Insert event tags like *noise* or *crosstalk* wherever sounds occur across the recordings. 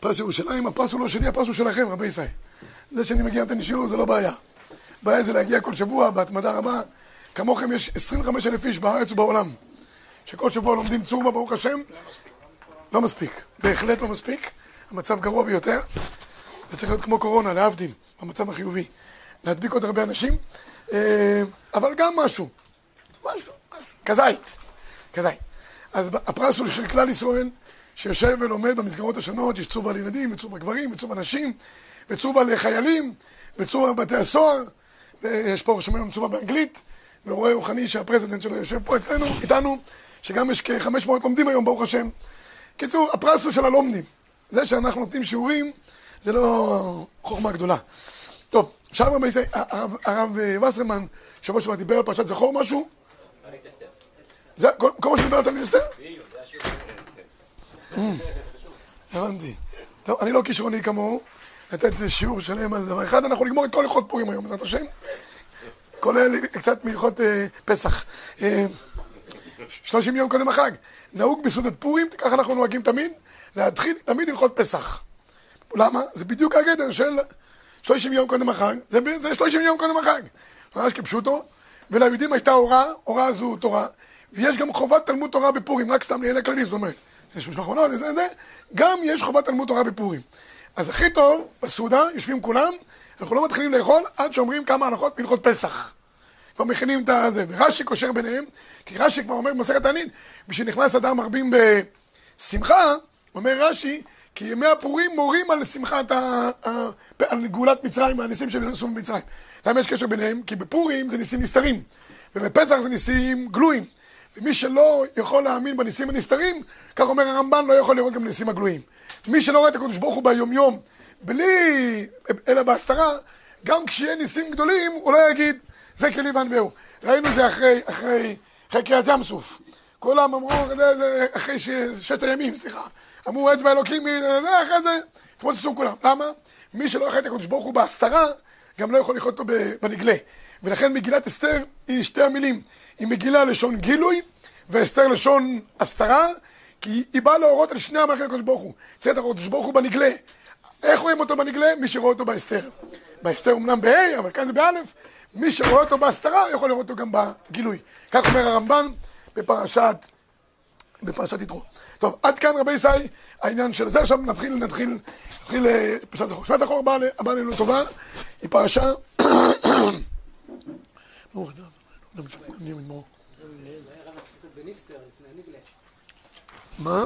פרס ירושלים, הפרס הוא לא שלי, הפרס הוא שלכם, רבי ישראל. זה שאני מגיע לתת שיעור זה לא בעיה. בעיה זה להגיע כל שבוע בהתמדה רבה. כמוכם יש 25 אלף איש בארץ ובעולם, שכל שבוע לומדים צורבה, ברוך השם. לא מספיק, בהחלט לא מספיק. המצב גרוע ביותר. זה צריך להיות כמו קורונה, להבדיל, במצב החיובי. להדביק עוד הרבה אנשים, אה, אבל גם משהו. משהו, משהו. כזית. כזית. אז הפרס הוא של כלל ישראל, שיושב ולומד במסגרות השונות, יש צורבא לילדים, וצורבא לגברים, וצורבא נשים, וצורבא לחיילים, וצורבא בבתי הסוהר, ויש פה שומעים צורבא באנגלית, ורואה רוחני שה president שלו יושב פה אצלנו, איתנו, שגם יש כ-500 לומדים היום, ברוך השם. קיצור, הפרס הוא של הלומדים. זה שאנחנו נותנים שיעורים, זה לא חוכמה גדולה. טוב, עכשיו הרב וסרמן, שבוע שעבר דיבר על פרשת זכור משהו? זה כל מה שדיבר על תלמיד אסתר? *laughs* הבנתי. טוב, אני לא כישרוני כמוהו, לתת שיעור שלם על דבר אחד, אנחנו נגמור את כל הלכות פורים היום, בעזרת השם. כולל קצת מהלכות אה, פסח. אה, שלושים יום קודם החג. נהוג בסעודת פורים, ככה אנחנו נוהגים תמיד, להתחיל תמיד הלכות פסח. למה? זה בדיוק הגדר של שלושים יום קודם החג, זה שלושים יום קודם החג. ממש כפשוטו, וליהודים הייתה הוראה, הוראה זו תורה, ויש גם חובת תלמוד תורה בפורים, רק סתם לידע כללי, זאת אומרת, יש משלחונות, זה, זה, גם יש חובת תלמוד תורה בפורים. אז הכי טוב, בסעודה, יושבים כולם, אנחנו לא מתחילים לאכול עד שאומרים כמה הנחות מהלכות פסח. כבר מכינים את הזה, ורש"י קושר ביניהם, כי רש"י כבר אומר במסכת תענית, משנכנס אדם מרבים בשמחה, אומר רש"י, כי ימי הפורים מורים על שמחת, ה... על גאולת מצרים והניסים שנעשו במצרים. למה יש קשר ביניהם? כי בפורים זה ניסים נסתרים, ובפסח זה ניסים גלויים. ומי שלא יכול להאמין בניסים הנסתרים, כך אומר הרמב"ן, לא יכול לראות גם ניסים הגלויים. מי שלא רואה את הקדוש ברוך הוא ביומיום, בלי, אלא בהסתרה, גם כשיהיה ניסים גדולים, הוא לא יגיד, זה כלי והנבאו. ראינו את זה אחרי, אחרי, אחרי קריאת ים סוף. כולם אמרו, אחרי ששת הימים, סליחה. אמרו אצבע אלוקים, אחרי זה, התמוצצו כולם. למה? מי שלא יכול את הקדוש ברוך הוא בהסתרה, גם לא יכול לחיות אותו בנגלה. ולכן מגילת אסתר היא שתי המילים. היא מגילה לשון גילוי, ואסתר לשון הסתרה, כי היא באה להורות על שני המלכים הקדוש ברוך הוא. צריך את הקדוש ברוך הוא בנגלה. איך רואים אותו בנגלה? מי שרואה אותו באסתר. באסתר אמנם בה', אבל כאן זה באלף. מי שרואה אותו בהסתרה, יכול לראות אותו גם בגילוי. כך אומר הרמב"ן בפרשת, בפרשת יתרו. טוב, עד כאן רבי ישי, העניין של זה. עכשיו נתחיל, נתחיל, נתחיל אה, פרשת זכור. פרשת זכור הבאה לנו טובה, היא פרשה... *coughs* מה?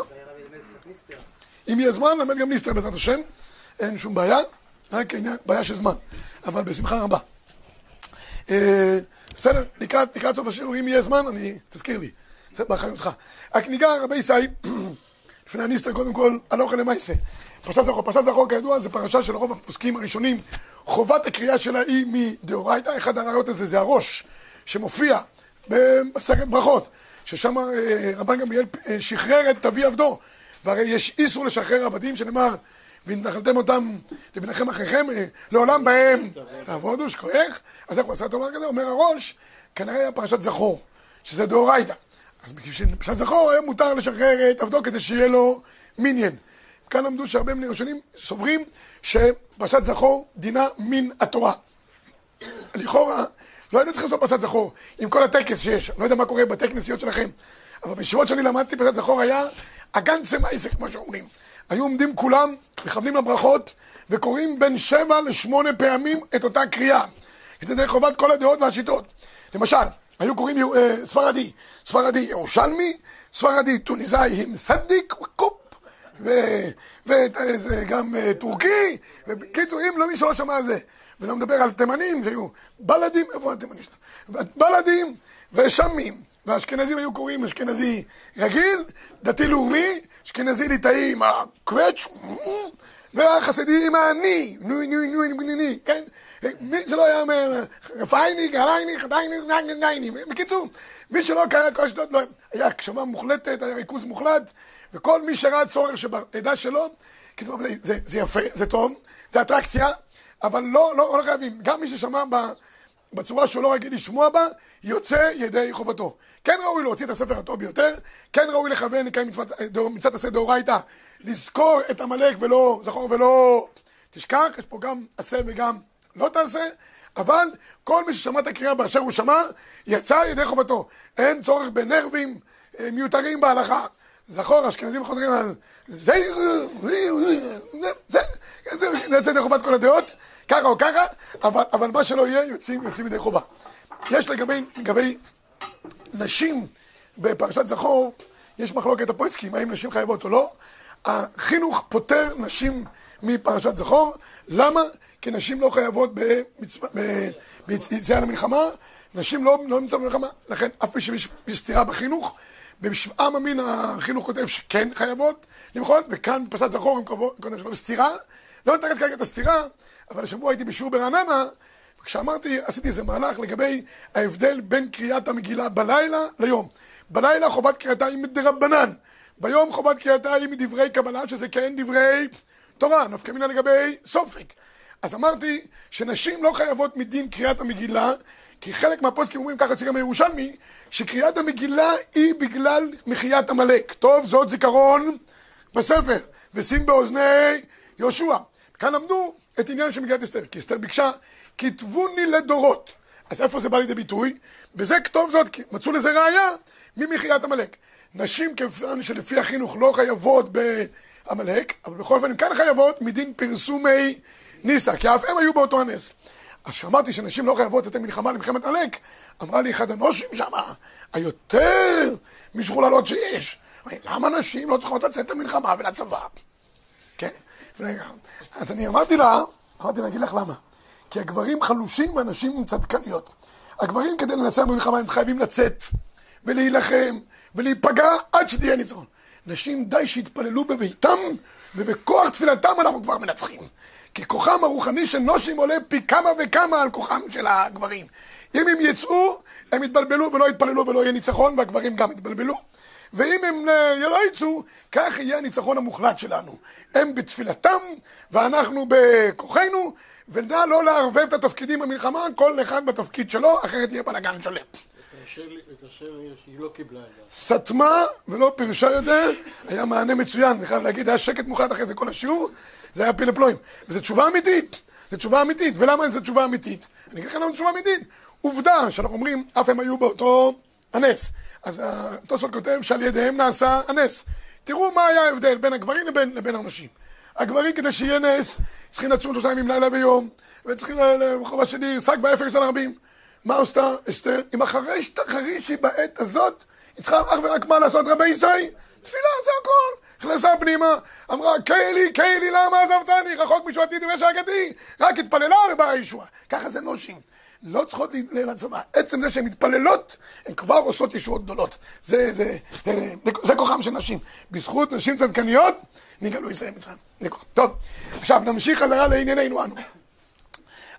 אם יהיה זמן, נלמד גם ניסטר בעזרת השם, אין שום בעיה, רק עניין, בעיה של זמן, אבל בשמחה רבה. אה, בסדר, לקראת סוף השיעור, אם יהיה זמן, אני, תזכיר לי, זה באחריותך. רק ניגע רבי ישי, *clears throat* לפני הניסטר, קודם כל, הלוכה למעשה. פרשת זכור, פרשת זכור כידוע זה פרשה של רוב הפוסקים הראשונים, חובת הקריאה שלה היא מדאורייתא, אחד הראיות הזה זה הראש, שמופיע במסכת ברכות, ששם אה, רבן גמליאל אה, שחרר את אבי עבדו, והרי יש איסור לשחרר עבדים שנאמר ונחלתם אותם לבניכם אחריכם, אה, לעולם בהם תעבודו שכוח, אז איך הוא עשה את דבר כזה? אומר הראש, כנראה היה פרשת זכור, שזה דאורייתא. אז בפרשת זכור היה מותר לשחרר את עבדו כדי שיהיה לו מיניאן. כאן למדו שהרבה מן הראשונים סוברים שפרשת זכור דינה מן התורה. לכאורה לא היינו צריכים לעשות פרשת זכור, עם כל הטקס שיש. אני לא יודע מה קורה בתי כנסיות שלכם, אבל בישיבות שאני למדתי, פרשת זכור היה הגנצם עסק, כמו שאומרים. היו עומדים כולם, מכוונים לברכות, וקוראים בין שבע לשמונה פעמים את אותה קריאה. את זה דרך חובת כל הדעות והשיטות. למשל, היו קוראים אה, ספרדי, ספרדי ירושלמי, ספרדי טוניסאי עם סדיק וקופ, וגם אה, טורקי, ובקיצור, אם לא מי שלא שמע זה. ולא מדבר על תימנים שהיו בלדים, איפה התימנים שלנו? בלדים ושמים. והאשכנזים היו קוראים אשכנזי רגיל, דתי-לאומי, אשכנזי ליטאי עם הקווץ', והחסידי עם האני, נוי נוי נוי נוי נוי, כן? מי שלא היה אומר, רפאייני, גלייני, חדייני, נגנייני. בקיצור, מי שלא קרא את כל השיטות, לא, היה הקשבה מוחלטת, היה ריכוז מוחלט, וכל מי שראה צורך שבעדה שלו, זה יפה, זה טוב, זה אטרקציה, אבל לא, לא, לא חייבים. גם מי ששמע ב, בצורה שהוא לא רגיל לשמוע בה, יוצא ידי חובתו. כן ראוי להוציא את הספר הטוב ביותר, כן ראוי לכוון לקיים מצוות, מצוות עשה דאורייתא, לזכור את עמלק ולא זכור ולא תשכח, יש פה גם עשה וגם לא תעשה, אבל כל מי ששמע את הקריאה באשר הוא שמע, יצא ידי חובתו. אין צורך בנרבים אה, מיותרים בהלכה. זכור, אשכנזים חוזרים על זה, זה, זה ידי חובת כל הדעות, ככה או ככה, אבל, אבל מה שלא יהיה, יוצאים, יוצאים ידי חובה. יש לגבי, לגבי נשים בפרשת זכור, יש מחלוקת הפויסקים, האם נשים חייבות או לא. החינוך פוטר נשים מפרשת זכור, למה? כי נשים לא חייבות ביציאה למלחמה, נשים לא, לא נמצאות במלחמה, לכן אף פעם שיש סתירה בחינוך. בשבעה ממין החינוך כותב שכן חייבות למחות, וכאן בפרשת זכור הם כותבים שלא בסתירה. לא נתרץ כרגע את הסתירה, אבל השבוע הייתי בשיעור ברעננה, וכשאמרתי, עשיתי איזה מהלך לגבי ההבדל בין קריאת המגילה בלילה ליום. בלילה חובת קריאתה היא מדרבנן, ביום חובת קריאתה היא מדברי קבלה, שזה כן דברי תורה, נפקא מינה לגבי סופק. אז אמרתי שנשים לא חייבות מדין קריאת המגילה, כי חלק מהפוסקים אומרים, ככה אצלי גם הירושלמי, שקריאת המגילה היא בגלל מחיית עמלק. טוב, זאת זיכרון בספר, ושים באוזני יהושע. כאן למדו את עניין של מגילת אסתר, כי אסתר ביקשה, כתבוני לדורות. אז איפה זה בא לידי ביטוי? בזה כתוב זאת, כי מצאו לזה ראייה ממחיית עמלק. נשים כיוון שלפי החינוך לא חייבות בעמלק, אבל בכל אופן הן כן חייבות מדין פרסומי ניסה, כי אף הם היו באותו הנס. אז כשאמרתי שנשים לא חייבות לתת מלחמה למלחמת עמלק, אמרה לי אחד הנושים שמה, היותר משכוללות שיש. למה נשים לא צריכות לצאת למלחמה ולצבא? כן, אז אני אמרתי לה, אמרתי לה, אגיד לך למה. כי הגברים חלושים והנשים צדקניות. הגברים כדי לנצח במלחמה הם חייבים לצאת ולהילחם ולהיפגע עד שתהיה ניצחון. נשים די שיתפללו בביתם ובכוח תפילתם אנחנו כבר מנצחים. כי כוחם הרוחני של נושים עולה פי כמה וכמה על כוחם של הגברים. אם הם יצאו, הם יתבלבלו ולא יתפללו ולא יהיה ניצחון, והגברים גם יתבלבלו. ואם הם אה, לא יצאו, כך יהיה הניצחון המוחלט שלנו. הם בתפילתם, ואנחנו בכוחנו, ונא לא לערבב את התפקידים במלחמה, כל אחד בתפקיד שלו, אחרת יהיה בלאגן שלם. את השם היא לא את. סתמה ולא פירשה יותר, היה מענה מצוין, אני חייב להגיד, היה שקט מוחלט אחרי זה כל השיעור, זה היה פיל לפלואים. וזו תשובה אמיתית, זו תשובה אמיתית. ולמה זו תשובה אמיתית? אני אגיד לך למה זו תשובה אמיתית. עובדה שאנחנו אומרים, אף הם היו באותו הנס. אז התוספות כותב שעל ידיהם נעשה הנס. תראו מה היה ההבדל בין הגברים לבין, לבין הנשים. הגברים כדי שיהיה נס צריכים לצום שלושה ימים לילה ויום וצריכים לחובה שלי שק ואפר של הרבים. מה עשתה אסתר? אם החרש תחרישי בעת הזאת היא צריכה אך ורק מה לעשות רבי ישראל? תפילה זה הכל נכנסה פנימה, אמרה, קיילי, קיילי, למה עזבתני? רחוק משועתי דמי שעקתי. רק התפללה ובאה הישועה. ככה זה נשים. לא צריכות לצבא. עצם זה שהן מתפללות, הן כבר עושות ישועות גדולות. זה, זה, זה, זה, זה כוחם של נשים. בזכות נשים צדקניות, נגאלו ישראל מצרים. זה כוח. טוב, עכשיו נמשיך חזרה לענייננו אנו.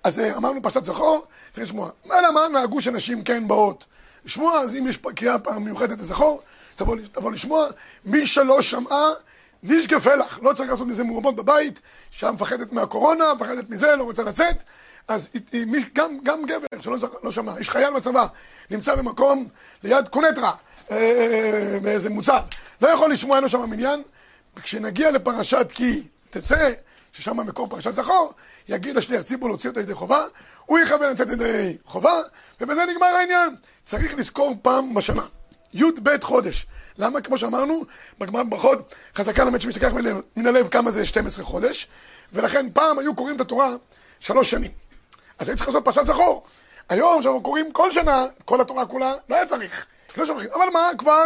אז אה, אמרנו פרשת זכור, צריך לשמוע. מה למה נהגו שנשים כן באות? לשמוע, אז אם יש קריאה פעם מיוחדת לזכור, תבוא, תבוא לשמוע. מי שלא שמעה, נשגפה לך. לא צריך לעשות מזה מהומות בבית, שם מפחדת מהקורונה, מפחדת מזה, לא רוצה לצאת. אז גם, גם גבר שלא לא שמע, יש חייל בצבא, נמצא במקום ליד קונטרה, אה, באיזה מוצב, לא יכול לשמוע, אין לו שם מניין. וכשנגיע לפרשת כי תצא, ששם מקור פרשת זכור, יגיד השליח ציבור להוציא אותו ידי חובה, הוא יכוון לצאת ידי חובה, ובזה נגמר העניין. צריך לזכור פעם בשנה. י"ב חודש. למה? כמו שאמרנו, בגמרא בברכות, חזקה למת שמשתכח מן הלב כמה זה 12 חודש, ולכן פעם היו קוראים את התורה שלוש שנים. אז היית צריך לעשות פרשת זכור. היום, כשאנחנו קוראים כל שנה, כל התורה כולה, לא היה צריך. לא. אבל מה, כבר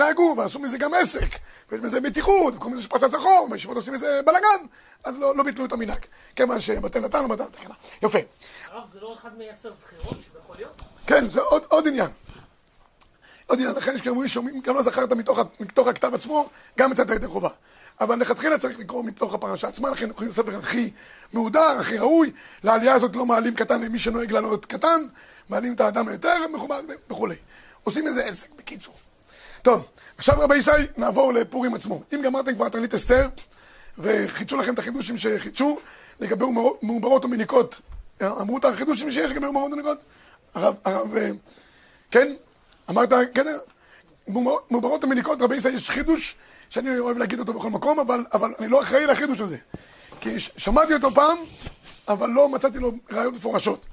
נהגו, ועשו מזה גם עסק, ויש מזה מתיחות, וקוראים לזה פרשת זכור, וישיבות עושים מזה בלאגן, אז לא, לא ביטלו את המנהג. כיוון שבטל נתן, בטל נתן. יפה. הרב, זה לא אחד מעשר זכירות שיכול להיות? כן, זה עוד, עוד עניין. עוד עניין, לכן יש כאלה שאומרים, גם לא זכרת מתוך, מתוך הכתב עצמו, גם יצאת ידי חובה. אבל לכתחילה צריך לקרוא מתוך הפרשה עצמה, לכן קוראים לספר הכי מהודר, הכי ראוי. לעלייה הזאת לא מעלים קטן למי שנוהג לעלות קטן, מעלים את האדם היותר מכובד וכולי. עושים איזה עסק, בקיצור. טוב, עכשיו רבי ישי, נעבור לפורים עצמו. אם גמרתם כבר תענית אסתר, וחידשו לכם את החידושים שחידשו, לגבי מעוברות ומניקות אמרו את החידושים שיש גם במעמד הנקות. הרב, הרב, אה, כן, אמרת, כן, מעוברות המניקות, רבי ישראל, יש חידוש שאני אוהב להגיד אותו בכל מקום, אבל, אבל אני לא אחראי לחידוש הזה. כי שמעתי אותו פעם, אבל לא מצאתי לו ראיות מפורשות.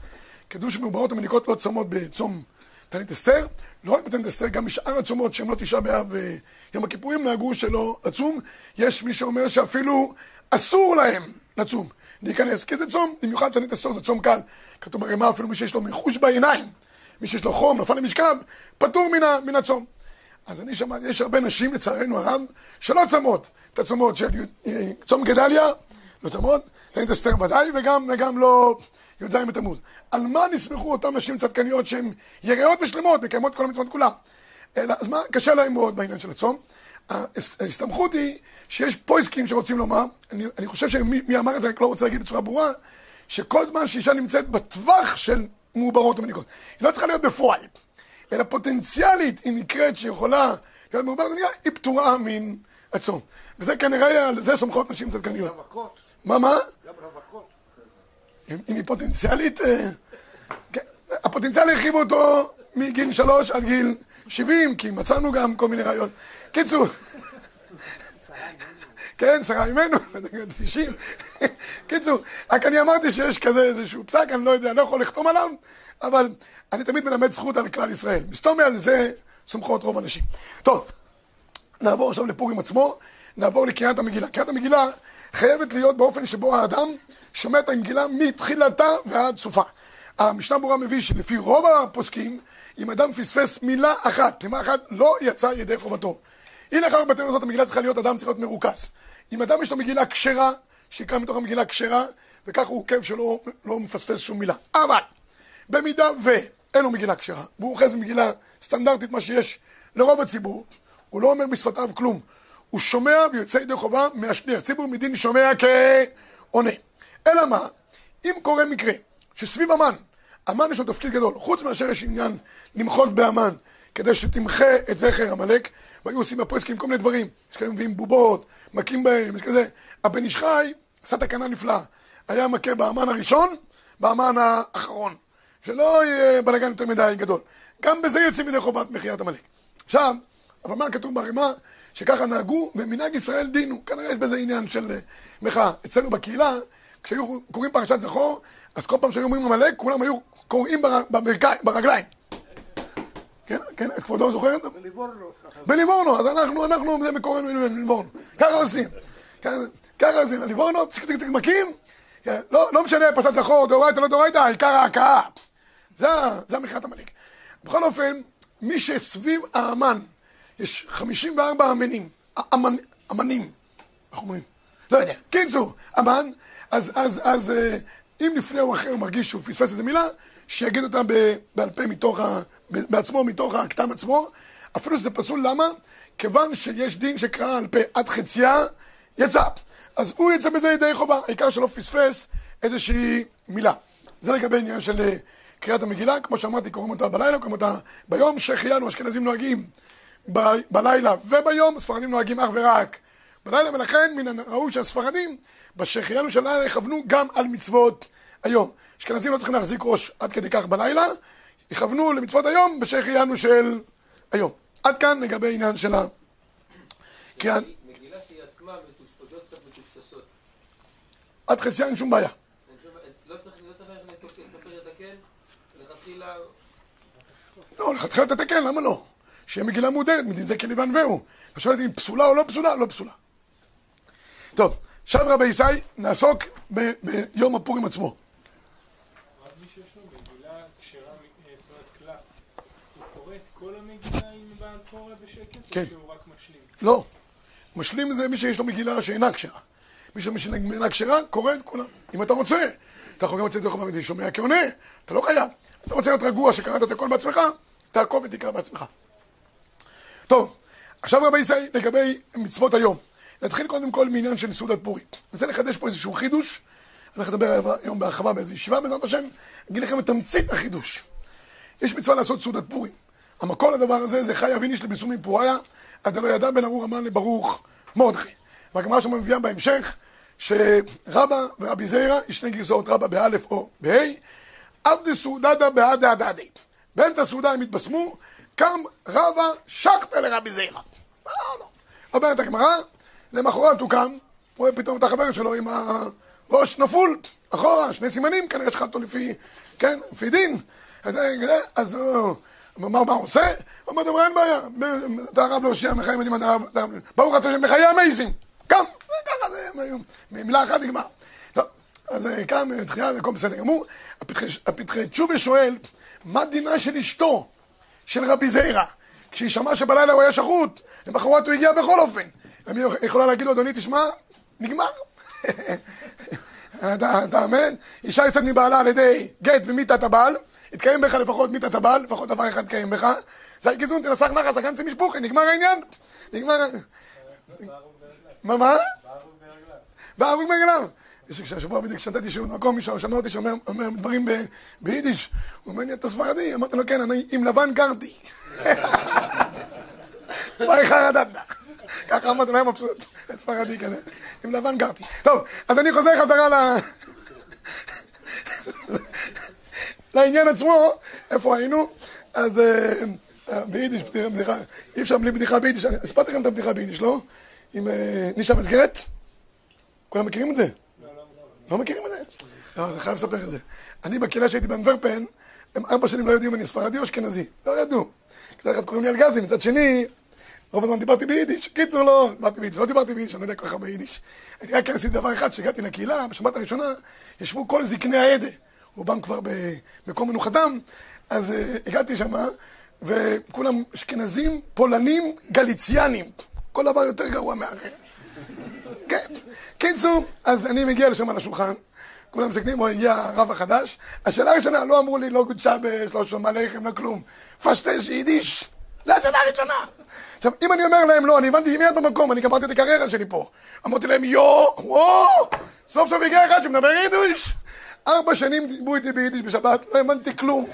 כתוב שמעוברות המניקות לא צומות בצום תענית אסתר, לא רק בתענית אסתר, גם בשאר הצומות שהם לא תשעה באב ויום הכיפורים נהגו שלא לצום. יש מי שאומר שאפילו אסור להם לצום, להיכנס, כי זה צום, במיוחד תענית אסתר זה צום קל. כתוב ברימה אפילו מי שיש לו מחוש בעיניים, מי שיש לו חום, נפל למשכב, פטור מן, הצום. אז אני שמעתי, יש הרבה נשים, לצערנו הרב, שלא צמות את הצומות של צום גדליה, לא צמות, תענית אסתר ודאי, וגם, וגם לא י"ז בתמוז. על מה נסמכו אותן נשים צדקניות שהן יראות ושלמות, מקיימות כל המצוות כולן? אז מה, קשה להם מאוד בעניין של הצום. ההסתמכות היא שיש פויסקים שרוצים לומר, אני, אני חושב שמי אמר את זה רק לא רוצה להגיד בצורה ברורה, שכל זמן שאישה נמצאת בטווח של מעוברות ומניקות, היא לא צריכה להיות בפועל, אלא פוטנציאלית היא נקראת שיכולה להיות מעוברת ומניקות, היא פטורה מן הצום. וזה כנראה, על זה סומכות נשים צדקניות. רווקות. מה, מה? גם רווקות. אם היא פוטנציאלית, אה, כן, הפוטנציאל הרחיבו אותו מגיל שלוש עד גיל שבעים, כי מצאנו גם כל מיני רעיון. קיצור, כן, שרה ממנו, *laughs* תשעים. קיצור, רק אני אמרתי שיש כזה איזשהו פסק, אני לא יודע, אני לא יכול לחתום עליו, אבל אני תמיד מלמד זכות על כלל ישראל. מסתום על זה סומכות רוב האנשים. טוב, נעבור עכשיו לפורים עצמו, נעבור לקריאת המגילה. קריאת המגילה חייבת להיות באופן שבו האדם שומע את המגילה מתחילתה ועד סופה. המשנה ברורה מביא שלפי רוב הפוסקים, אם אדם פספס מילה אחת, תימה אחת, לא יצא ידי חובתו. הנה אחר בתיאור הזאת המגילה צריכה להיות, אדם צריך להיות מרוכז. אם אדם יש לו מגילה כשרה, שיקרא מתוך המגילה כשרה, וכך הוא עוקב שלא לא מפספס שום מילה. אבל, במידה ואין לו מגילה כשרה, והוא אוחז במגילה סטנדרטית, מה שיש לרוב הציבור, הוא לא אומר בשפתיו כלום. הוא שומע ויוצא ידי חובה מהשליח ציבור מדין שומע כעונה. אלא מה, אם קורה מקרה שסביב המן, המן יש לו תפקיד גדול, חוץ מאשר יש עניין למחות בהמן כדי שתמחה את זכר עמלק, והיו עושים בפרסקים כל מיני דברים, יש כאלה מביאים בובות, מכים בהם, יש כזה. הבן איש חי עשה תקנה נפלאה, היה מכה באמן הראשון, באמן האחרון, שלא יהיה בלאגן יותר מדי גדול. גם בזה יוצאים ידי חובת מחיית עמלק. עכשיו, אבל מה כתוב בערימה? שככה נהגו, ומנהג ישראל דינו. כנראה יש בזה עניין של אה, מחאה. אצלנו בקהילה, כשהיו קוראים פרשת זכור, אז כל פעם שהיו אומרים עמלק, כולם היו קוראים ברגליים. כן, כן, את כבודו זוכר? בליבורנו. ככה. בליבורנו, אז אנחנו, אנחנו, זה מקורנו מליבורנו. ככה עושים. ככה עושים, ליבורנו, מכים, כן, לא, לא משנה, פרשת זכור, דאורייתא, לא דאורייתא, העיקר ההכאה. זה, המכירת עמלק. בכל אופן, מי שסביב האמן, יש 54 אמנים, אמנ, אמנים, איך אומרים? לא יודע. קיצור, אמן, אז, אז, אז אה, אם לפני או אחרי הוא מרגיש שהוא פספס איזה מילה, שיגיד אותה בעל פה מתוך ה... בעצמו, מתוך הכתב עצמו, אפילו שזה פסול, למה? כיוון שיש דין שקרא על פה עד חציה, יצא. אז הוא יצא בזה ידי חובה, העיקר שלא פספס איזושהי מילה. זה לגבי עניין של אה, קריאת המגילה, כמו שאמרתי, קוראים אותה בלילה, קוראים אותה ביום, שהחיינו, אשכנזים נוהגים ב- בלילה וביום, ספרדים נוהגים אך ורק בלילה, ולכן מן הראוי שהספרדים בשחיינו של הלילה יכוונו גם על מצוות היום. אשכנזים לא צריכים להחזיק ראש עד כדי כך בלילה, יכוונו למצוות היום בשחיינו של היום. עד כאן לגבי עניין של הקריאת... מגילה שהיא עצמה מטושטשות קצת מטושטשות. עד חציה אין שום בעיה. לא צריך לא. לא, לכתחילה תתקן, למה לא? שיהיה מגילה מודרת, מדין זה כליבן והוא. אתה שואל אם פסולה או לא פסולה? לא פסולה. טוב, עכשיו רבי ישי, נעסוק ביום הפורים עצמו. אה? כן. לא. משלים זה מי שיש לו מגילה שאינה כשרה. מי שאינה כשרה, קורא את כולם. אם אתה רוצה, אתה יכול גם לצאת דרך חובה שומע כעונה, אתה לא חייב. אתה רוצה להיות רגוע שקראת את הכל בעצמך, תעקוב ותקרא בעצמך. טוב, עכשיו רבי ישי לגבי מצוות היום. נתחיל קודם כל מעניין של סעודת פורים. אני רוצה לחדש פה איזשהו חידוש, אני הולך לדבר היום בהרחבה באיזו ישיבה בעזרת השם, אגיד לכם את תמצית החידוש. יש מצווה לעשות סעודת פורים. המקור לדבר הזה זה חי אביניש לבסומי פוריה, עד לא ידע בן ארור המן לברוך מרדכי. והגמרא שם מביאה בהמשך, שרבא ורבי זיירא, יש שני גרסאות רבא באלף או בה', עבדי סעודדה בעדה הדדי. באמצע הסעודה הם התבשמו, קם רבא שחטא לרבי זיירא. מה לא? אומרת הגמרא, למחרת הוא קם, רואה פתאום את החבר שלו עם הראש נפול, אחורה, שני סימנים, כנראה שחט אותו לפי, כן, לפי דין. אז, הוא אמר, מה הוא עושה? הוא אומר, דבר אין בעיה, אתה הרב להושיע מחיים מדהים, אתה הרב, ברוך אתה השם בחיי המייסים. קם, ככה זה, מילה אחת נגמר. אז קם, תחייה, זה הכל בסדר גמור. הפתחי תשובה שואל, מה דינה של אשתו, של רבי זיירא? כשהיא שמעה שבלילה הוא היה שחוט, למחרת הוא הגיע בכל אופן. היא יכולה להגיד לו, אדוני, תשמע, נגמר. אתה אמן? אישה יוצאת מבעלה על ידי גט ומיתת הבעל, התקיים בך לפחות מיתת הבעל, לפחות דבר אחד התקיים בך. זה גיזון תנסח נחס, הגנצי משפוחי, נגמר העניין. נגמר... מה, מה? בערוג ברגליו. יש כשהשבוע בדיוק שנתתי שיעור במקום, מישהו שמע אותי שאומר דברים ביידיש. הוא אומר לי, אתה ספרדי? אמרתי לו, כן, אני עם לבן גרתי. מה חרדת? ככה אמרתי לו, היה מבסוט, ספרדי כזה, עם לבן גרתי. טוב, אז אני חוזר חזרה ל... *laughs* לעניין עצמו, איפה היינו? אז ביידיש, בדיחה, אי אפשר בלי בדיחה ביידיש, הספרתי לכם את הבדיחה ביידיש, לא? עם נישה מסגרת? כולם מכירים את זה? לא מכירים את זה? לא, אני חייב לספר את זה. אני בקהילה שהייתי באנברפן, הם ארבע שנים לא יודעים אם אני ספרדי או אשכנזי. לא ידעו. מצד אחד קוראים לי אלגזי, מצד שני, רוב הזמן דיברתי ביידיש. קיצור, לא, דיברתי ביידיש. לא דיברתי ביידיש, אני לא יודע כל כך ביידיש. אני רק עשיתי דבר אחד, כשהגעתי לקהילה, בשבת הראשונה, ישבו כל זקני העדה. רובם כבר במקום מנוחתם, אז הגעתי שם, וכולם אשכנזים, פולנים, גליציאנים. כל דבר יותר גרוע מהאחר. קיצור, אז אני מגיע לשם על השולחן, כולם מסתכלים, או הגיע הרב החדש. השאלה הראשונה, לא אמרו לי, לא גוד שבס, לא שומע לחם, לא כלום. פשטש יידיש. זו השאלה הראשונה. עכשיו, אם אני אומר להם לא, אני הבנתי מיד במקום, אני גמרתי את הקריירה שלי פה. אמרתי להם, יואו, וואו, סוף סוף הגיע אחד שמדבר יידיש. ארבע שנים דיברו איתי ביידיש בשבת, לא האמנתי כלום.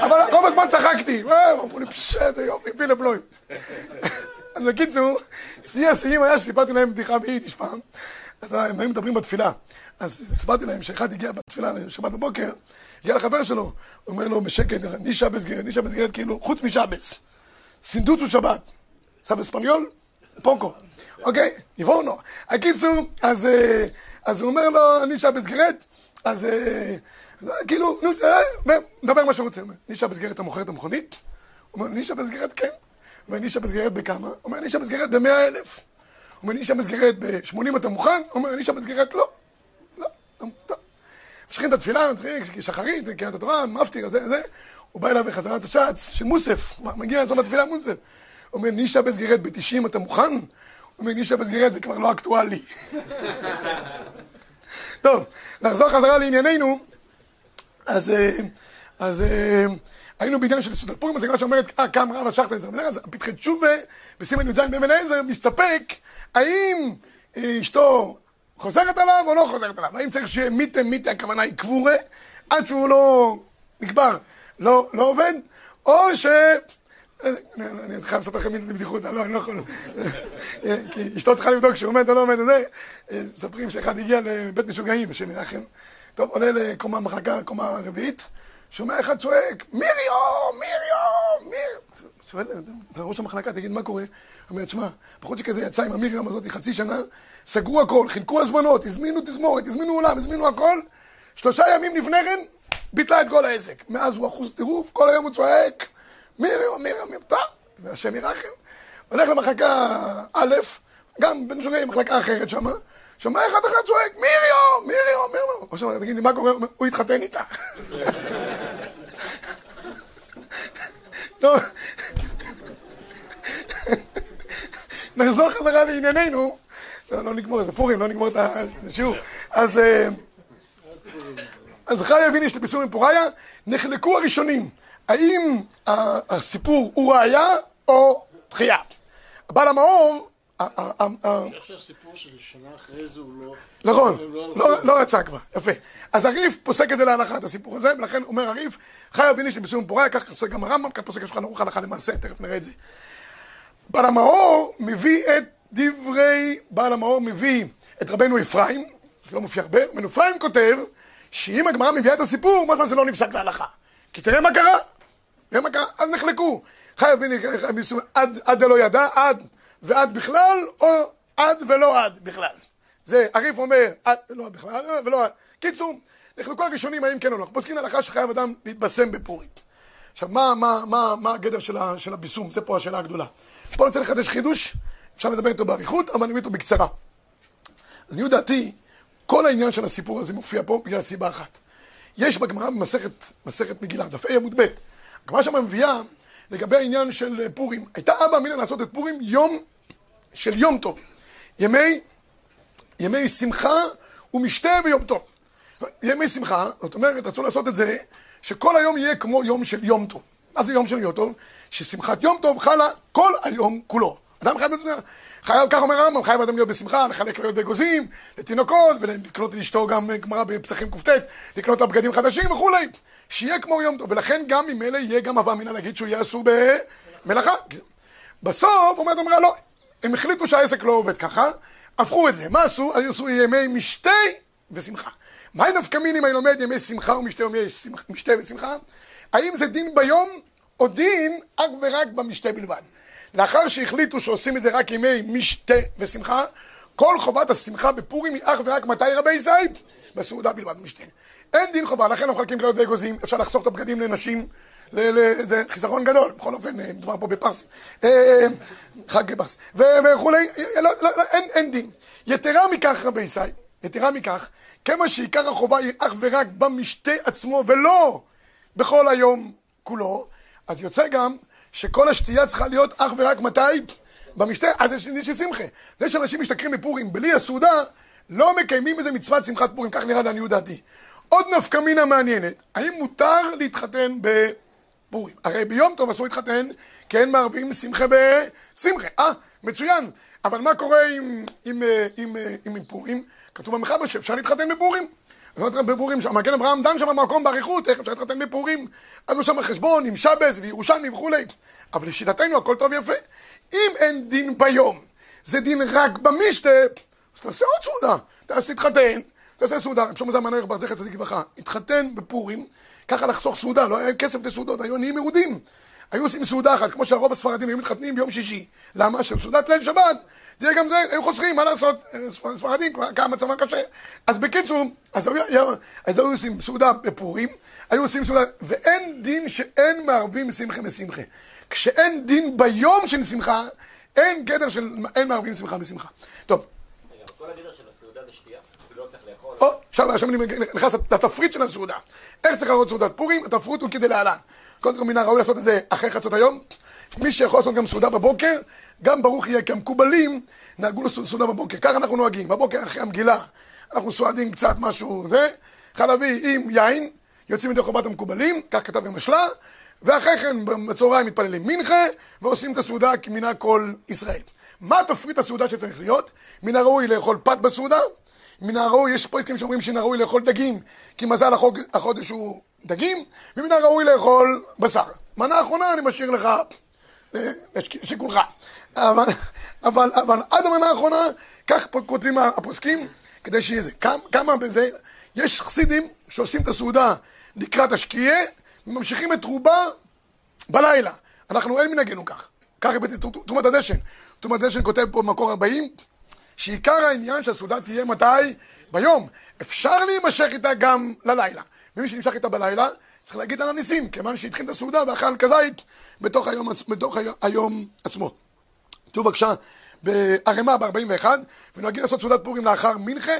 אבל רוב הזמן צחקתי. אמרו לי, פשט, יופי, פילה פלוי. אז בקיצור, שיא השיאים היה שסיפרתי להם בדיחה ביידיש פעם. אז הם היו מדברים בתפילה. אז סיפרתי להם שאחד הגיע בתפילה לשבת בבוקר, הגיע לחבר שלו, הוא אומר לו בשקט, נישה בסגרת, נישה בסגרת כאילו, חוץ משבס. סינדוץ הוא שבת. סב אספניול? פונקו. אוקיי, יבורנו. הקיצור, אז, אז הוא אומר לו, נישה בסגרת, אז כאילו, נו, מדבר מה שהוא רוצה. נישה בסגרת אתה מוכר את המכונית? הוא אומר, נישה בסגרת כן. אומר, נישה מסגרת בכמה? אומר, נישה מסגרת במאה אלף. אומר, נישה מסגרת ב-80 אתה מוכן? אומר, נישה מסגרת לא. לא, טוב. ממשיכים את התפילה, מתחילים, שחרית, קריאת התורה, מפטיר, זה, זה. הוא בא אליו בחזרת השץ של מוסף, מגיע לסוף התפילה מוסף. אומר, נישה בסגרת ב-90 אתה מוכן? אומר, נישה בסגרת זה כבר לא אקטואלי. *laughs* טוב, נחזור חזרה לענייננו. אז, אז, היינו בעניין של סעודת פורים, אז הגמרא שאומרת, אה, קם רב השחטא עזר. אז פתחי תשובה, בסימן י"ז באבן העזר, מסתפק האם אשתו חוזרת עליו או לא חוזרת עליו. האם צריך שיהיה מיתה מיתה, הכוונה היא קבורה, עד שהוא לא נקבר, לא, לא עובד, או ש... אני חייב לספר לכם מיתה בדיחותא, לא, אני לא יכול. כי אשתו צריכה לבדוק שהוא מת או לא מת, וזה. מספרים שאחד הגיע לבית משוגעים, השם ירחם. טוב, עולה לקומה מחלקה, קומה רביעית. שומע אחד צועק, מיריו, מיריו, מיריו. שואל, ראש המחלקה, תגיד, מה קורה? אומר, תשמע, בחודש כזה יצא עם המיריו הזאת חצי שנה, סגרו הכל, חילקו הזמנות, הזמינו תזמורת, הזמינו אולם, הזמינו הכל. שלושה ימים לפני כן, ביטלה את כל העסק. מאז הוא אחוז טירוף, כל היום הוא צועק, מיריו, מיריו, מיריו, טוב, והשם ירחם. הולך למחלקה א', גם בן שוגי מחלקה אחרת שמה. שומע אחד אחד צועק, מיריו, מיריו, מיריו. עכשיו, תגיד לי, מה קורה? הוא התחתן איתה. לא. נחזור חזרה לענייננו. לא, לא נגמור, זה פורים, לא נגמור את השיעור. אז... אז חיה הבין יש לפיסור מפוריה, נחלקו הראשונים. האם הסיפור הוא ראייה או תחייה? בעל המאור אני חושב שהסיפור של שנה אחרי זה הוא לא... נכון, לא רצה כבר, יפה. אז הריף פוסק את זה להלכה, את הסיפור הזה, ולכן אומר הריף, חי אביני שלי בסיום פוריה, כך פוסק גם הרמב"ם, כך פוסק השולחן ערוך הלכה למעשה, תכף נראה את זה. בעל המאור מביא את דברי בעל המאור מביא את רבנו אפרים, זה לא מופיע הרבה, רבנו אפרים כותב שאם הגמרא מביאה את הסיפור, משמע זה לא נפסק להלכה. כי תראה מה קרה, תראה מה קרה, אז נחלקו. חייבים, עד, עד דלא ידע, עד ועד בכלל, או עד ולא עד בכלל. זה, הריף אומר, עד, לא עד בכלל, ולא עד. קיצור, נחלקו הראשונים האם כן או לא. אנחנו פוסקים להלכה שחייב אדם להתבשם בפורים. עכשיו, מה, מה, מה, מה הגדר של, ה, של הביסום? זה פה השאלה הגדולה. פה אני רוצה לחדש חידוש, אפשר לדבר איתו באריכות, אבל אני מביא אותו בקצרה. לעניות דעתי, כל העניין של הסיפור הזה מופיע פה בגלל סיבה אחת. יש בגמרא במסכת מסכת מגילה, דף ה' עמוד ב', הגמרא שם מביאה לגבי העניין של פורים. הייתה אבא אמינא לעשות את פורים יום של יום טוב. ימי, ימי שמחה ומשתה ביום טוב. ימי שמחה, זאת אומרת, רצו לעשות את זה, שכל היום יהיה כמו יום של יום טוב. מה זה יום של יום טוב? ששמחת יום טוב חלה כל היום כולו. אדם חייב חייב, כך אומר הרמב"ם, חייב אדם להיות בשמחה, לחלק להיות באגוזים, לתינוקות, ולקנות לאשתו גם גמרא בפסחים קט, לקנות לה בגדים חדשים וכולי. שיהיה כמו יום טוב, ולכן גם ממילא יהיה גם הווה אמינא להגיד שהוא יהיה אסור במלאכה. בסוף אומרת אמרה לא, הם החליטו שהעסק לא עובד ככה, הפכו את זה. מה עשו? היו עשו ימי משתה ושמחה. מהי נפקא אם אני לומד ימי שמחה ומשתה ימי משתה ושמחה? האם זה דין ביום או דין אך ורק במשתה בלבד? לאחר שהחליטו שעושים את זה רק ימי משתה ושמחה, כל חובת השמחה בפורים היא אך ורק מתי רבי זית? בסעודה בלבד משתה. אין דין חובה, לכן לא מחלקים כליות ואגוזים, אפשר לחסוך את הבגדים לנשים, זה חיסכון גדול, בכל אופן, אה, מדובר פה בפרס, אה, אה, חג פרס, וכולי, לא, לא, לא, אין, דין. יתרה מכך רבי ישי, יתרה מכך, כמה שעיקר החובה היא אך ורק במשתה עצמו ולא בכל היום כולו, אז יוצא גם שכל השתייה צריכה להיות אך ורק מתי? במשתה, אז זה של שמחה. זה שאנשים משתכרים בפורים בלי הסעודה, לא מקיימים איזה מצוות שמחת פורים, כך נראה לעניות דעתי. עוד נפקא מינה מעניינת, האם מותר להתחתן בפורים? הרי ביום טוב אסור להתחתן, כי אין מערבים שמחה בשמחה. אה, מצוין. אבל מה קורה עם, עם, עם, עם, עם, עם פורים? כתוב במחבר שאפשר להתחתן בפורים. בפורים, המגן אברהם דן שם במקום באריכות, איך אפשר להתחתן בפורים? אז הוא שם חשבון עם שבס וירושלמי וכולי. אבל לשיטתנו הכל טוב ויפה. אם אין דין ביום, זה דין רק במשתה, אז תעשה עוד סעודה. תעשה, תתחתן, תעשה סעודה. רב שלמה זלמן ערך בר זכר צדיק לברכה. התחתן בפורים, ככה לחסוך סעודה, לא היה כסף לסעודות, היו עניים מרודים. היו עושים סעודה אחת, כמו שהרוב הספרדים היו מתחתנים ביום שישי. למה? שבסעודת ליל שבת, תהיה גם זה, היו חוסכים, מה לעשות? ספרדים, כמה מצבם קשה. אז בקיצור, אז היו, עושים סעודה בפורים, היו עושים סעודה, ואין דין שאין מערבים שמחה משמחה. כשאין דין ביום של שמחה, אין גדר של, אין מערבים שמחה משמחה. טוב. רגע, כל הגדר של הסעודה זה שתייה? לא צריך לאכול? או, עכשיו, עכשיו אני נכנס לתפריט של הסעודה. איך צריך לעשות סעודת פורים? התפריט הוא כדלהלן. קודם כל מן הראוי לעשות את זה אחרי חצות היום. מי שיכול לעשות גם סעודה בבוקר, גם ברוך יהיה, כי המקובלים נהגו לסעודה בבוקר. ככה אנחנו נוהגים. בבוקר אחרי המגילה, אנחנו סועדים קצת משהו, זה, חלבי עם יין, יוצאים מדי חובת המקובלים, כך כתב גם השלה, ואחרי כן בצהריים מתפללים מנחה, ועושים את הסעודה כמינה כל ישראל. מה תפריט הסעודה שצריך להיות? מן הראוי לאכול פת בסעודה, מן הראוי, יש פרויקטים שאומרים שמן הראוי לאכול דגים, כי מזל החודש הוא דגים, ומן הראוי לאכול בשר. מנה אחרונה אני משאיר לך, אה, שיקולך. אבל, אבל, אבל עד המנה האחרונה, כך כותבים הפוסקים, כדי שיהיה זה. כמה בזה, יש חסידים שעושים את הסעודה לקראת השקיעה, וממשיכים את רובה בלילה. אנחנו אין מנהגנו כך. כך הבאתי תרומת הדשן. תרומת הדשן כותב פה במקור 40, שעיקר העניין שהסעודה תהיה מתי? ביום. אפשר להימשך איתה גם ללילה. ומי שנמשך איתה בלילה, צריך להגיד על הניסים, כיוון שהתחיל את הסעודה ואכל כזית בתוך היום, בתוך היום עצמו. תראו בבקשה, בערימה ב-41, ונוהגים לעשות סעודת פורים לאחר מנחה,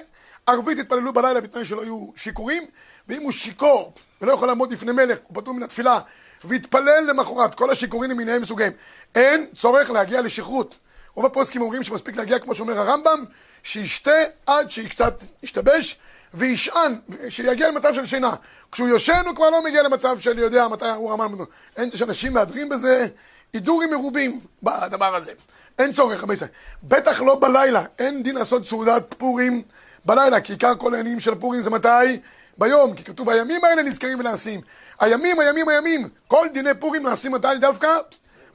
ערבית התפללו בלילה בתנאי שלא יהיו שיכורים, ואם הוא שיכור ולא יכול לעמוד לפני מלך, הוא פטור מן התפילה, והתפלל למחרת, כל השיכורים למיניהם מסוגיהם, אין צורך להגיע לשכרות. רוב הפוסקים אומרים שמספיק להגיע, כמו שאומר הרמב"ם, שישתה עד שקצת ישתבש, וישען, שיגיע למצב של שינה. כשהוא יושן הוא כבר לא מגיע למצב של יודע מתי הוא רמן. אין, שאנשים מהדרים בזה הידורים מרובים בדבר הזה. אין צורך, ישראל. בטח לא בלילה, אין דין לעשות סעודת פורים בלילה, כי עיקר כל העניינים של פורים זה מתי? ביום, כי כתוב הימים האלה נזכרים ונעשים. הימים, הימים, הימים, כל דיני פורים נעשים מתי דווקא?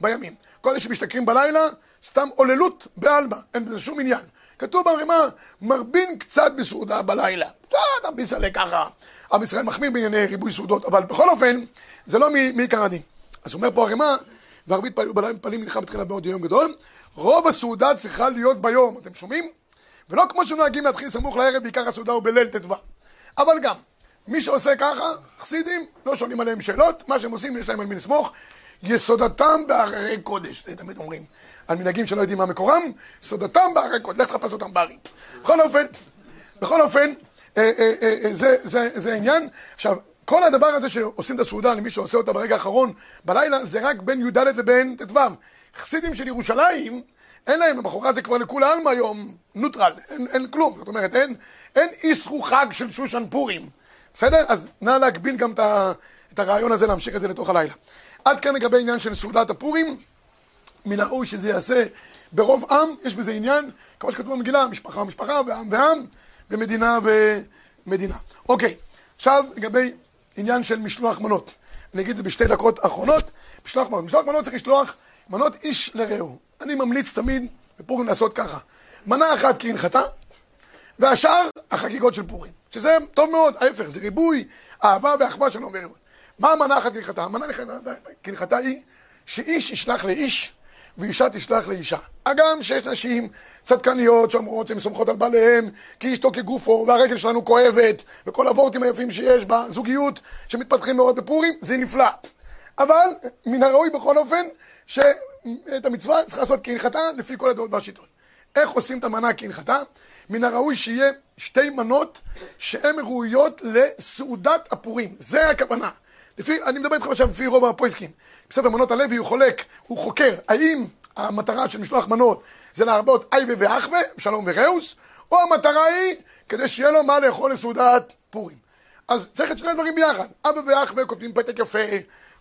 בימים. כל אלה שמשתכרים בלילה, סתם עוללות בעלמא, אין בזה שום עניין. כתוב ברימה, מרבין קצת בסעודה בלילה. קצת ביסלה ככה. עם ישראל מחמיר בענייני ריבוי סעודות, אבל בכל אופן, זה לא מעיקר הדין. אז אומר פה הרימה, וערבית בלילה מפעלים מנחה מתחילה בעוד יום גדול, רוב הסעודה צריכה להיות ביום, אתם שומעים? ולא כמו שנוהגים להתחיל סמוך לערב, בעיקר הסעודה הוא בליל ט"ו. אבל גם, מי שעושה ככה, חסידים, לא שואלים עליהם שאלות, מה שהם עושים, יש להם על מי לסמוך. יסודתם בהררי קודש, זה תמיד אומרים. על מנהגים שלא יודעים מה מקורם, יסודתם בהררי קודש, לך תחפש אותם בהרים. בכל אופן, בכל אופן, אה, אה, אה, אה, זה, זה, זה העניין. עכשיו, כל הדבר הזה שעושים את הסעודה למי שעושה אותה ברגע האחרון בלילה, זה רק בין י"ד לבין ט"ו. חסידים של ירושלים, אין להם, למחרת זה כבר לכולי עלמא היום נוטרל, אין, אין כלום. זאת אומרת, אין, אין איסרו חג של שושן פורים. בסדר? אז נא להגביל גם את הרעיון הזה, להמשיך את זה לתוך הלילה. עד כאן לגבי עניין של סעודת הפורים. מן הראוי שזה ייעשה ברוב עם, יש בזה עניין, כמו שכתוב במגילה, משפחה ומשפחה, ועם ועם, ומדינה ומדינה. אוקיי, עכשיו לגבי עניין של משלוח מנות. אני אגיד את זה בשתי דקות אחרונות. משלוח מנות. משלוח מנות צריך לשלוח מנות איש לרעהו. אני ממליץ תמיד בפורים לעשות ככה. מנה אחת כהנחתה, והשאר החגיגות של פורים. שזה טוב מאוד, ההפך, זה ריבוי, אהבה ואחווה שלום וריבוי. מה המנה אחת כהלכתה? המנה כהלכתה היא שאיש ישלח לאיש ואישה תשלח לאישה. הגם שיש נשים צדקניות שאומרות שהן סומכות על בעליהם כי אשתו כגופו והרגל שלנו כואבת וכל הוורטים היפים שיש בזוגיות שמתפתחים מאוד בפורים, זה נפלא. אבל מן הראוי בכל אופן שאת המצווה צריך לעשות כהלכתה לפי כל הדעות והשיטות. איך עושים את המנה כהלכתה? מן הראוי שיהיה שתי מנות שהן ראויות לסעודת הפורים. זה הכוונה. לפי, אני מדבר איתכם עכשיו לפי רוב הפויסקים. בספר מנות הלוי הוא חולק, הוא חוקר, האם המטרה של משלוח מנות זה להרבות אייבה ואחווה, שלום וראוס, או המטרה היא כדי שיהיה לו מה לאכול לסעודת פורים. אז צריך את שני הדברים ביחד. אבא ואחווה כותבים פתק יפה,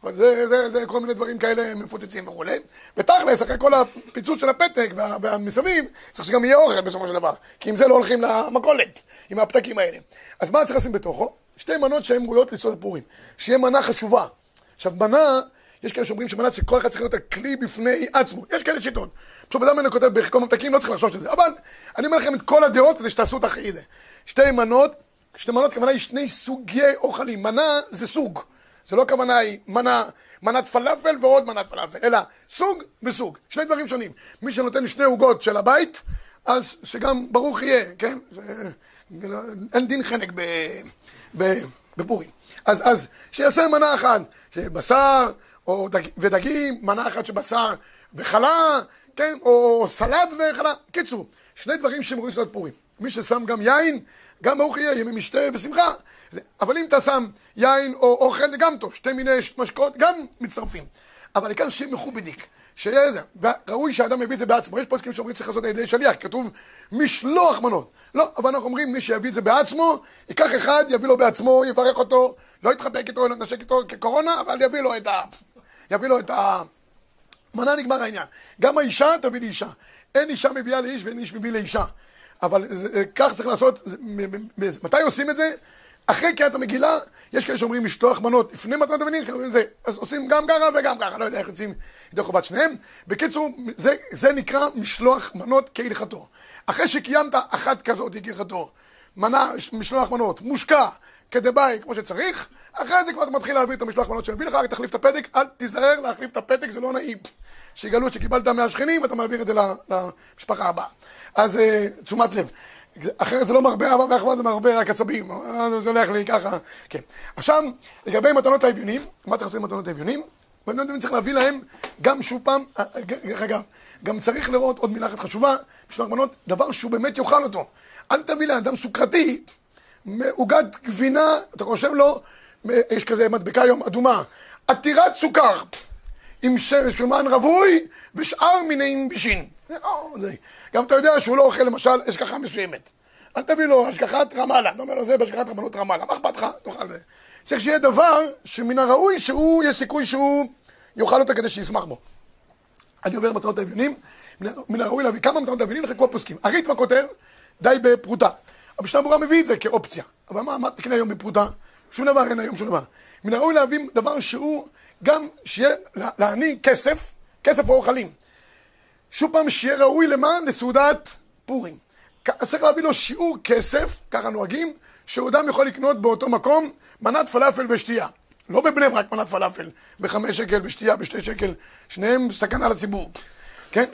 זה, זה, זה כל מיני דברים כאלה מפוצצים וכולי. ותכלס, אחרי כל הפיצוץ של הפתק וה, והמסביב, צריך שגם יהיה אוכל בסופו של דבר. כי עם זה לא הולכים למכולת, עם הפתקים האלה. אז מה צריך לשים בתוכו? שתי מנות שהן ראויות לסעודת פורים. שיהיה מנה חשובה. עכשיו, מנה, יש כאלה שאומרים שמנה שכל אחד צריך להיות הכלי בפני עצמו. יש כאלה שיטות. של דבר אני כותב בחלקו ממתקים, לא צריך לחשוש לזה. אבל אני אומר לכם את כל הדעות כדי שתעשו את הכי זה. שתי מנות, שתי מנות, כוונה היא שני סוגי אוכלים. מנה זה סוג. זה לא כוונה היא מנה, מנת פלאפל ועוד מנת פלאפל, אלא סוג וסוג. שני דברים שונים. מי שנותן שני עוגות של הבית, אז שגם ברוך יהיה, כן? זה, אין דין חנק ב, בפורים. אז, אז שיעשה מנה אחת של בשר דג, ודגים, מנה אחת של בשר וחלה, כן? או סלט וחלה. קיצור, שני דברים שהם רואים סעודת פורים. מי ששם גם יין, גם ברוך יהיה, ימי משתה ושמחה. אבל אם אתה שם יין או אוכל, גם טוב. שתי מיני משקאות, גם מצטרפים. אבל העיקר שיהיה מכובדיק. שיהיה זה. וראוי שהאדם יביא את זה בעצמו. יש פוסקים שאומרים שצריך לעשות על ידי שליח, כתוב משלוח מנות. לא, אבל אנחנו אומרים מי שיביא את זה בעצמו, ייקח אחד, יביא לו בעצמו, יברך אותו, לא יתחבק איתו, לא יתנשק איתו כקורונה, אבל יביא לו את ה... יביא לו את ה... מנה נגמר העניין. גם האישה תביא לאישה. אין אישה מביאה לאיש ואין איש מביא לאישה. אבל זה, כך צריך לעשות, מתי עושים את זה? אחרי קריאת המגילה, יש כאלה שאומרים משלוח מנות לפני מתנת אבנים, אז עושים גם ככה וגם ככה, לא יודע איך יוצאים ידי חובת שניהם. בקיצור, זה, זה נקרא משלוח מנות כהלכתו. אחרי שקיימת אחת כזאת כהלכתו, מנה, משלוח מנות, מושקע, כדבעי, כמו שצריך, אחרי זה כבר אתה מתחיל להעביר את המשלוח מנות שמביא לך, רק תחליף את הפתק, אל תיזהר להחליף את הפתק, זה לא נעים. שיגלו שקיבלת מהשכנים ואתה מעביר את זה למשפחה הבאה. אז תשומת לב. אחרת זה לא מרבה אהבה ואחווה, זה מרבה רק עצבים. זה הולך לי ככה, כן. עכשיו, לגבי מתנות האביונים, מה צריך לעשות עם מתנות האביונים? ואני יודע אם צריך להביא להם גם שוב פעם, דרך אגב, גם צריך לראות עוד מילה אחת חשובה, בשביל מנות, דבר שהוא באמת יאכל אותו. אל תביא לאדם סוכרתי, עוגת גבינה, אתה רושם לו, יש כזה מדבקה היום אדומה, עתירת סוכר, עם שומן רווי ושאר מיני בישין. לא. גם אתה יודע שהוא לא אוכל למשל השגחה מסוימת. אל תביא לו השגחת רמאללה. אתה אומר לו זה בהשגחת רבנות רמאללה. מה אכפת לך? תאכל. צריך שיהיה דבר שמן הראוי שהוא, יש סיכוי שהוא יאכל אותו כדי שישמח בו. אני עובר למטרות האביונים. מן הראוי להביא כמה מטרות האביונים לחלקו הפוסקים. הריטב"א כותב, די בפרוטה. המשנה ברורה מביא את זה כאופציה. אבל מה, מה תקנה היום בפרוטה? שום דבר אין היום שום דבר. מן הראוי להביא דבר שהוא גם שיהיה, להעניק כסף כסף או אוכלים. שוב פעם, שיהיה ראוי למה? לסעודת פורים. צריך להביא לו שיעור כסף, ככה נוהגים, שהוא אדם יכול לקנות באותו מקום מנת פלאפל ושתייה. לא בבני ברק מנת פלאפל, בחמש שקל, ושתייה בשתי שקל, שניהם סכנה לציבור, כן?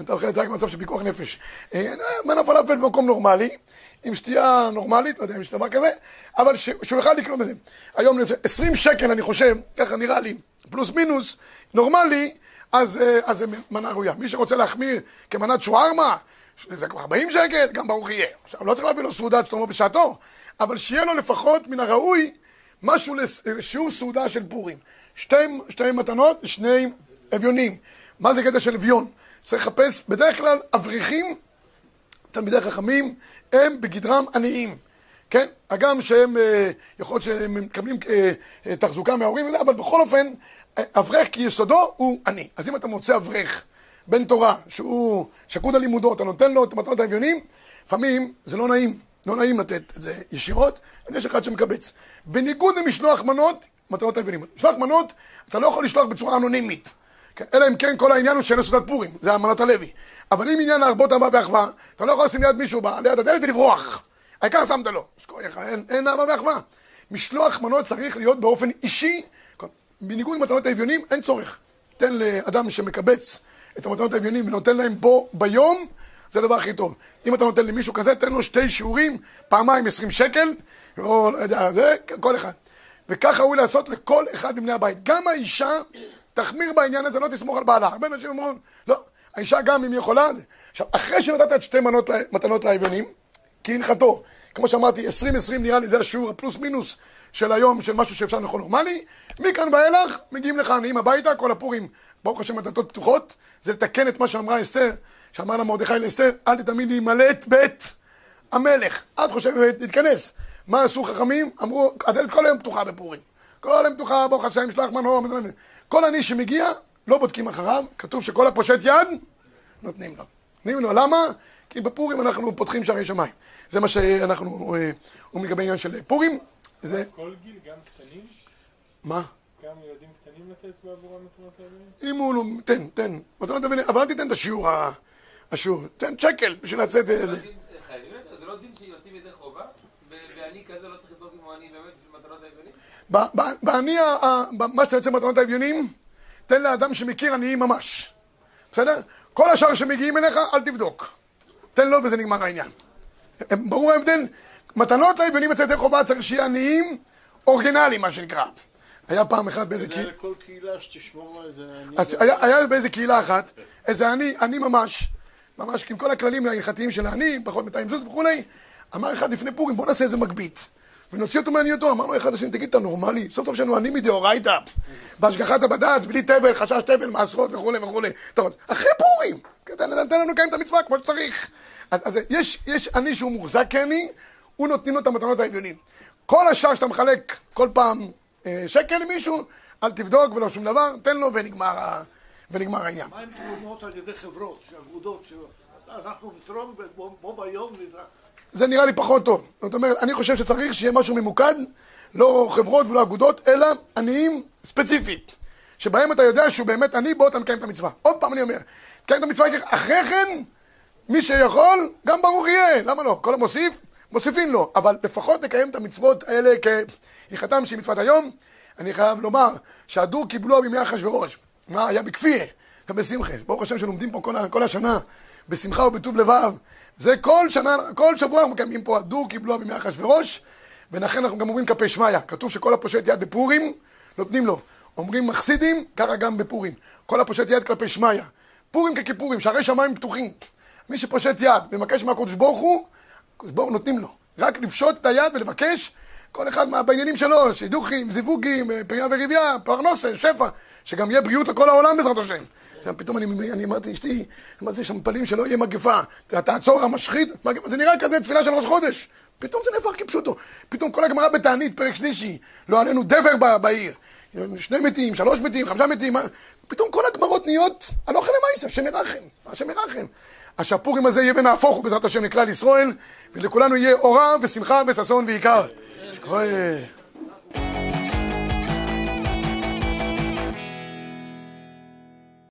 אתה אוכל את זה רק במצב של פיקוח נפש. אה, מנה פלאפל במקום נורמלי, עם שתייה נורמלית, לא יודע אם יש דבר כזה, אבל שהוא יוכל לקנות בזה. היום 20 שקל, אני חושב, ככה נראה לי, פלוס מינוס, נורמלי, אז, אה, אז זה מנה ראויה. מי שרוצה להחמיר כמנת שווארמה, זה כבר 40 שקל, גם ברוך יהיה. עכשיו, לא צריך להביא לו סעודת שלמה בשעתו, אבל שיהיה לו לפחות מן הראוי משהו לשיעור סעודה של פורים. שתי, שתי מתנות, שני אביונים. מה זה קטע של אביון? צריך לחפש, בדרך כלל אברכים, תלמידי חכמים, הם בגדרם עניים. כן? הגם שהם, אה, יכול להיות שהם מקבלים אה, אה, תחזוקה מההורים וזה, אבל בכל אופן, אברך כיסודו הוא עני. אז אם אתה מוצא אברך, בן תורה, שהוא שקוד על לימודו, אתה נותן לו את המתנות האביונים, לפעמים זה לא נעים, לא נעים לתת את זה ישירות, יש אחד שמקבץ. בניגוד למשלוח מנות, מתנות האביונים. משלוח מנות, אתה לא יכול לשלוח בצורה אנונימית. כן, אלא אם כן כל העניין הוא שאין לו סעודת פורים, זה אמנות הלוי. אבל אם עניין להרבות אהבה ואחווה, אתה לא יכול לשים ליד מישהו ליד הדלת ולברוח. העיקר שמת לו. אין, אהבה ואחווה. משלוח מנות צריך להיות באופן אישי, בניגוד למתנות האביונים, אין צורך. תן לאדם שמקבץ את המתנות האביונים ונותן להם בו ביום, זה הדבר הכי טוב. אם אתה נותן למישהו כזה, תן לו שתי שיעורים, פעמיים עשרים שקל, או לא יודע, זה כל אחד. וכך ראוי לעשות לכל אחד מבני הבית. גם האישה תחמיר בעניין הזה, לא תסמוך על בעלה. הרבה אנשים אומרים, לא, האישה גם אם היא יכולה. עכשיו, אחרי שנתת את שתי מנות, מתנות לאביונים, כהלכתו, כמו שאמרתי, 20-20 נראה לי זה השיעור הפלוס מינוס של היום, של משהו שאפשר לאכול נורמלי, מכאן ואילך מגיעים לך עניים הביתה, כל הפורים, ברוך השם הדלתות פתוחות, זה לתקן את מה שאמרה אסתר, שאמר לה מרדכי לאסתר, אל תתאמיני להימלט בית המלך, את חושבת להתכנס. מה עשו חכמים? אמרו, הדלת כל היום פתוחה בפורים. כל היום פתוחה, ברוך השם, שלח מנור, כל עני שמגיע, לא בודקים אחריו, כתוב שכל הפושט יד, נותנים לו. נותנים לו, למה? כי בפורים אנחנו פותחים שערי שמיים. זה מה שאנחנו אה, אומרים לגבי עניין של פורים. זה, כל גיל, גם קטנים? מה? גם ילדים קטנים לתת בעבורם מתנות האביונים? אם הוא לא, תן, תן. מתנות אבנים, אבל אל תיתן את השיעור, השיעור. תן שקל בשביל לצאת אה, זה. חייבים לתת? זה לא דין שיוצאים ידי חובה? בעני כזה לא צריך לבדוק אם הוא עני באמת בשביל מתנות האביונים? בעני, מה שאתה יוצא מתנות האביונים, תן לאדם שמכיר עניים ממש. בסדר? כל השאר שמגיעים אליך, אל תבדוק. תן לו וזה נגמר העניין. ברור ההבדל? מתנות לאביונים יוצאי ידי חובה צריך שיהיה עניים אורגינליים, מה שנקרא. היה פעם אחת באיזה זה קהילה... לכל קהילה שתשמור לה איזה... אז. היה, היה באיזה קהילה אחת, איזה עני, עני ממש, ממש עם כל הכללים ההלכתיים של העני, פחות 200 זוז וכולי, אמר אחד לפני פורים, בוא נעשה איזה מגבית. ונוציא אותו מענייתו, אמר לו אחד השני, תגיד, אתה נורמלי? סוף סוף שאנו עני מדאורייתא, בהשגחת הבד"ץ, בלי תבל, חשש תבל, מעשרות וכולי וכולי. טוב, אז אחרי פורים, תן, תן, לנו לקיים את המצווה כמו שצריך. אז, אז יש, יש עני שהוא מוחזק כעני, הוא נותנים לו את המתנות האביונים. כל השאר שאתה מחלק כל פעם אה, שקל למישהו, אל תבדוק ולא שום דבר, תן לו ונגמר, ונגמר העניין. מה עם תרומות על ידי חברות, שאגודות, שאנחנו נתרום בו ביום נדרש. זה נראה לי פחות טוב. זאת אומרת, אני חושב שצריך שיהיה משהו ממוקד, לא חברות ולא אגודות, אלא עניים ספציפית. שבהם אתה יודע שהוא באמת עני, בוא אתה מקיים את המצווה. עוד פעם אני אומר, תקיים את המצווה, אחרי כן, מי שיכול, גם ברוך יהיה. למה לא? כל המוסיף, מוסיפים לו. אבל לפחות נקיים את המצוות האלה כהלכתם שהיא מצוות היום. אני חייב לומר שהדור קיבלו בימי אחשוורוש. מה היה בכפיה, גם בשמחה. ברוך השם שלומדים פה כל, כל השנה, בשמחה ובטוב לבב. זה כל שנה, כל שבוע אנחנו מקיימים פה הדור קיבלו בימי אחשוורוש, ולכן אנחנו גם אומרים כלפי שמיא. כתוב שכל הפושט יד בפורים, נותנים לו. אומרים מחסידים, ככה גם בפורים. כל הפושט יד כלפי שמיא. פורים ככיפורים, שערי שמיים פתוחים. מי שפושט יד ומבקש מהקדוש ברוך הוא, הקדוש ברוך נותנים לו. רק לפשוט את היד ולבקש, כל אחד מה- בעניינים שלו, שידוכים, זיווגים, אה, פריה וריביה, פרנסה, שפע, שגם יהיה בריאות לכל העולם בעזרת השם. עכשיו פתאום אני, אני אמרתי לאשתי, מה זה, יש שם מתפללים שלא יהיה מגפה, תעצור המשחית, מגפה, זה נראה כזה תפילה של ראש חודש. פתאום זה נהפך כפשוטו. פתאום כל הגמרא בתענית, פרק שלישי, לא עלינו דבר ב- בעיר. שני מתים, שלוש מתים, חמישה מתים, פתאום כל הגמרות נהיות הלוך אל המייסה, השם ירחם, השם ירחם. אז שהפורים הזה יהיה ונהפוך הוא בעזרת השם לכלל ישראל, ולכולנו יהיה אורה ושמחה וששון ועיקר. שכוי.